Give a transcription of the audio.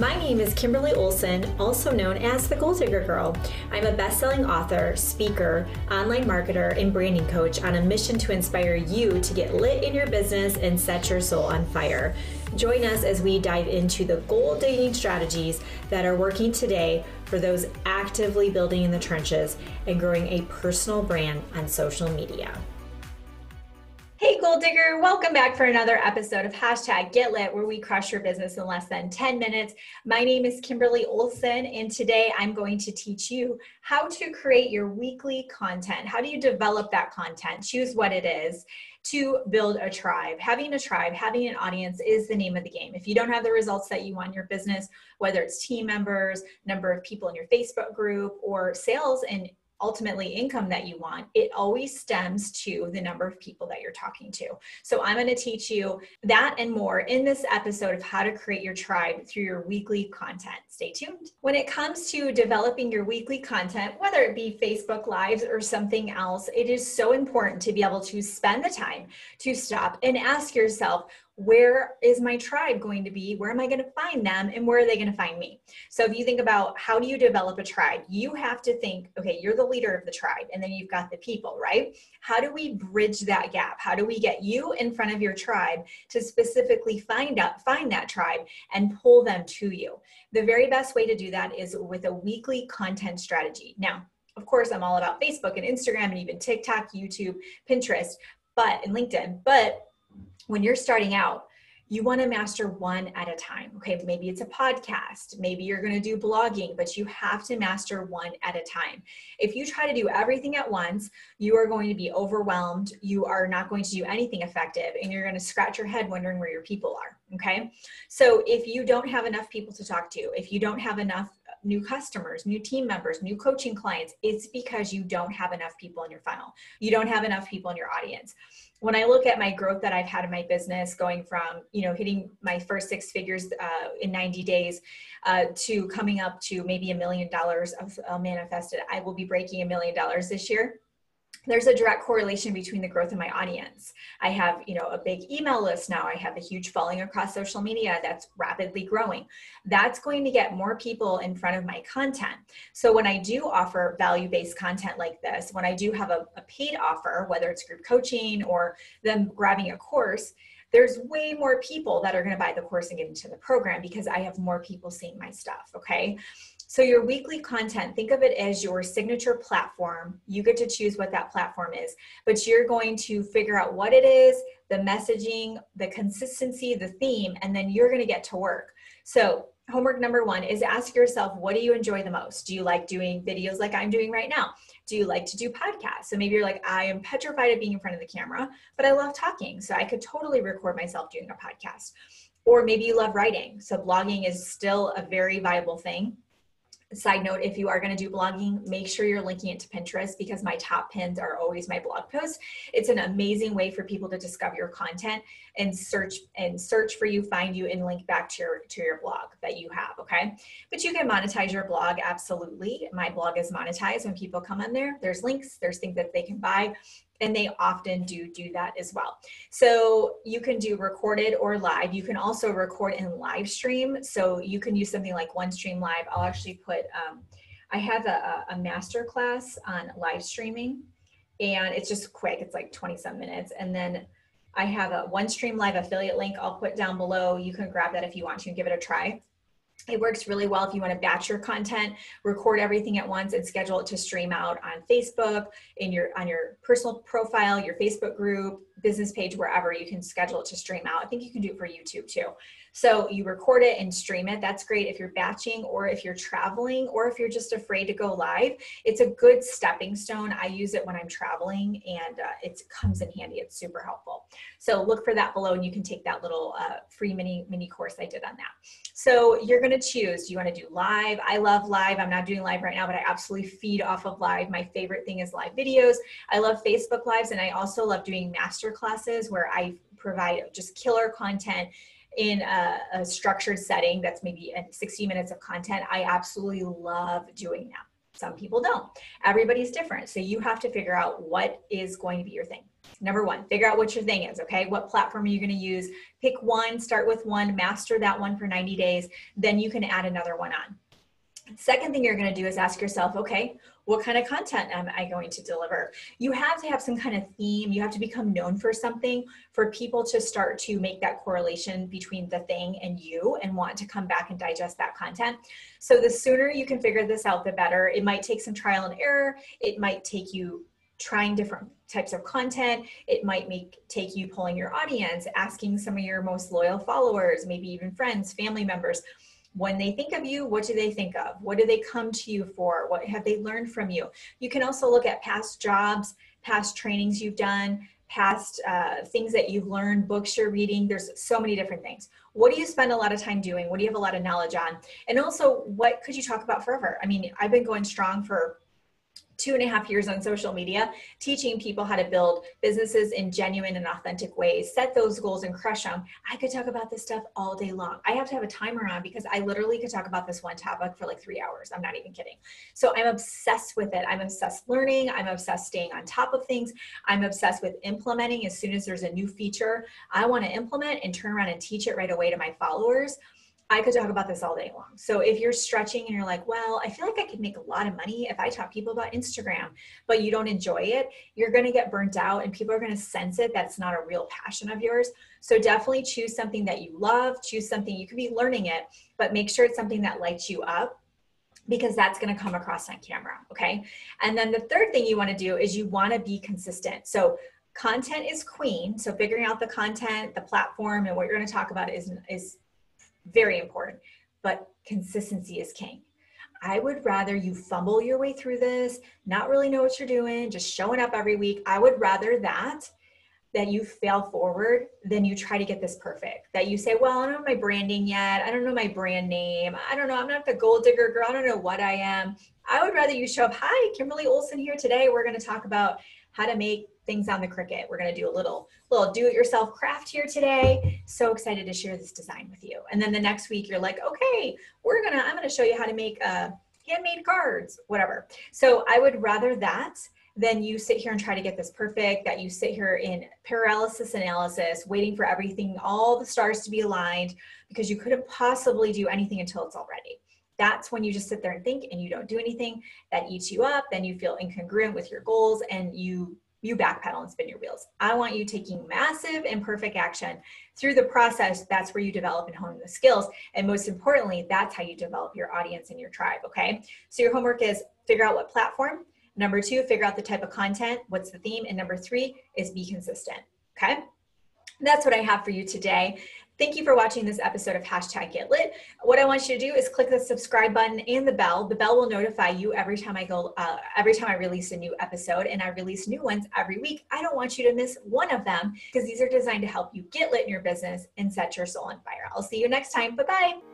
my name is Kimberly Olson, also known as the Goal Digger Girl. I'm a best selling author, speaker, online marketer, and branding coach on a mission to inspire you to get lit in your business and set your soul on fire. Join us as we dive into the goal digging strategies that are working today for those actively building in the trenches and growing a personal brand on social media. Hey, Goal Digger, welcome back for another episode of Hashtag Get Lit, where we crush your business in less than 10 minutes. My name is Kimberly Olson, and today I'm going to teach you how to create your weekly content. How do you develop that content? Choose what it is to build a tribe. Having a tribe, having an audience is the name of the game. If you don't have the results that you want in your business, whether it's team members, number of people in your Facebook group, or sales and ultimately income that you want, it always stems to the number of people that you're talking to. So I'm going to teach you that and more in this episode of how to create your tribe through your weekly content. Stay tuned. When it comes to developing your weekly content, whether it be Facebook Lives or something else, it is so important to be able to spend the time to stop and ask yourself, where is my tribe going to be? Where am I going to find them? And where are they going to find me? So if you think about how do you develop a tribe, you have to think, okay, you're the leader of the tribe, and then you've got the people, right? How do we bridge that gap? How do we get you in front of your tribe to specifically find out find that tribe and pull them to you? The very best way to do that is with a weekly content strategy. Now, of course, I'm all about Facebook and Instagram and even TikTok, YouTube, Pinterest, but and LinkedIn, but when you're starting out, you want to master one at a time. Okay, maybe it's a podcast, maybe you're going to do blogging, but you have to master one at a time. If you try to do everything at once, you are going to be overwhelmed. You are not going to do anything effective, and you're going to scratch your head wondering where your people are. Okay, so if you don't have enough people to talk to, if you don't have enough new customers, new team members, new coaching clients, it's because you don't have enough people in your funnel. You don't have enough people in your audience when I look at my growth that I've had in my business, going from you know hitting my first six figures uh, in 90 days uh, to coming up to maybe a million dollars of uh, manifested, I will be breaking a million dollars this year there's a direct correlation between the growth of my audience. I have, you know, a big email list now. I have a huge following across social media that's rapidly growing. That's going to get more people in front of my content. So when I do offer value-based content like this, when I do have a, a paid offer, whether it's group coaching or them grabbing a course, there's way more people that are going to buy the course and get into the program because I have more people seeing my stuff. Okay. So, your weekly content, think of it as your signature platform. You get to choose what that platform is, but you're going to figure out what it is, the messaging, the consistency, the theme, and then you're going to get to work. So, homework number one is ask yourself, what do you enjoy the most? Do you like doing videos like I'm doing right now? Do you like to do podcasts? So maybe you're like, I am petrified of being in front of the camera, but I love talking. So I could totally record myself doing a podcast. Or maybe you love writing. So blogging is still a very viable thing side note if you are going to do blogging make sure you're linking it to pinterest because my top pins are always my blog posts. It's an amazing way for people to discover your content and search and search for you find you and link back to your to your blog that you have okay? But you can monetize your blog absolutely. My blog is monetized when people come on there. There's links there's things that they can buy and they often do do that as well. So you can do recorded or live. You can also record and live stream. So you can use something like OneStream Live. I'll actually put, um, I have a, a master class on live streaming and it's just quick. It's like 20 some minutes. And then I have a OneStream Live affiliate link I'll put down below. You can grab that if you want to and give it a try. It works really well if you want to batch your content, record everything at once and schedule it to stream out on Facebook, in your on your personal profile, your Facebook group, business page, wherever you can schedule it to stream out. I think you can do it for YouTube too. So you record it and stream it. That's great if you're batching or if you're traveling or if you're just afraid to go live. It's a good stepping stone. I use it when I'm traveling and uh, it comes in handy. It's super helpful. So look for that below and you can take that little uh, free mini mini course I did on that. So you're to choose. Do you want to do live? I love live. I'm not doing live right now, but I absolutely feed off of live. My favorite thing is live videos. I love Facebook lives and I also love doing master classes where I provide just killer content in a, a structured setting that's maybe 60 minutes of content, I absolutely love doing that. Some people don't. Everybody's different. So you have to figure out what is going to be your thing. Number one, figure out what your thing is, okay? What platform are you to use? Pick one, start with one, master that one for 90 days, then you can add another one on. Second thing you're going to do is ask yourself, okay, what kind of content am I going to deliver? You have to have some kind of theme. You have to become known for something for people to start to make that correlation between the thing and you and want to come back and digest that content. So the sooner you can figure this out, the better. It might take some trial and error. It might take you trying different types of content. It might make take you pulling your audience, asking some of your most loyal followers, maybe even friends, family members when they think of you, what do they think of? What do they come to you for? What have they learned from you? You can also look at past jobs, past trainings you've done, past uh, things that you've learned, books you're reading. There's so many different things. What do you spend a lot of time doing? What do you have a lot of knowledge on? And also, what could you talk about forever? I mean, I've been going strong for two and a half years on social media, teaching people how to build businesses in genuine and authentic ways, set those goals and crush them. I could talk about this stuff all day long. I have to have a timer on because I literally could talk about this one topic for like three hours. I'm not even kidding. So I'm obsessed with it. I'm obsessed learning. I'm obsessed staying on top of things. I'm obsessed with implementing as soon as there's a new feature I want to implement and turn around and teach it right away to my followers. I could talk about this all day long. So if you're stretching and you're like, well, I feel like I could make a lot of money if I taught people about Instagram, but you don't enjoy it, you're going to get burnt out and people are going to sense it. That's not a real passion of yours. So definitely choose something that you love, choose something you could be learning it, but make sure it's something that lights you up because that's going to come across on camera. Okay. And then the third thing you want to do is you want to be consistent. So content is queen. So figuring out the content, the platform, and what you're going to talk about is, is very important, but consistency is king. I would rather you fumble your way through this, not really know what you're doing, just showing up every week. I would rather that that you fail forward than you try to get this perfect. That you say, well, I don't know my branding yet. I don't know my brand name. I don't know. I'm not the goal digger girl. I don't know what I am. I would rather you show up. Hi, Kimberly Olson here today. We're going to talk about how to make things on the Cricut. We're to do a little little do-it-yourself craft here today. So excited to share this design with you. And then the next week you're like, okay, we're gonna I'm gonna show you how to make uh, handmade cards, whatever. So I would rather that than you sit here and try to get this perfect. That you sit here in paralysis analysis, waiting for everything, all the stars to be aligned, because you couldn't possibly do anything until it's all ready that's when you just sit there and think and you don't do anything that eats you up then you feel incongruent with your goals and you you backpedal and spin your wheels. I want you taking massive and perfect action. Through the process, that's where you develop and hone the skills. And most importantly, that's how you develop your audience and your tribe. Okay. So your homework is figure out what platform. Number two, figure out the type of content. What's the theme? And number three is be consistent. Okay. That's what I have for you today. Thank you for watching this episode of Hashtag Get Lit. What I want you to do is click the subscribe button and the bell. The bell will notify you every time I go, uh, every time I release a new episode, and I release new ones every week. I don't want you to miss one of them because these are designed to help you get lit in your business and set your soul on fire. I'll see you next time. Bye bye.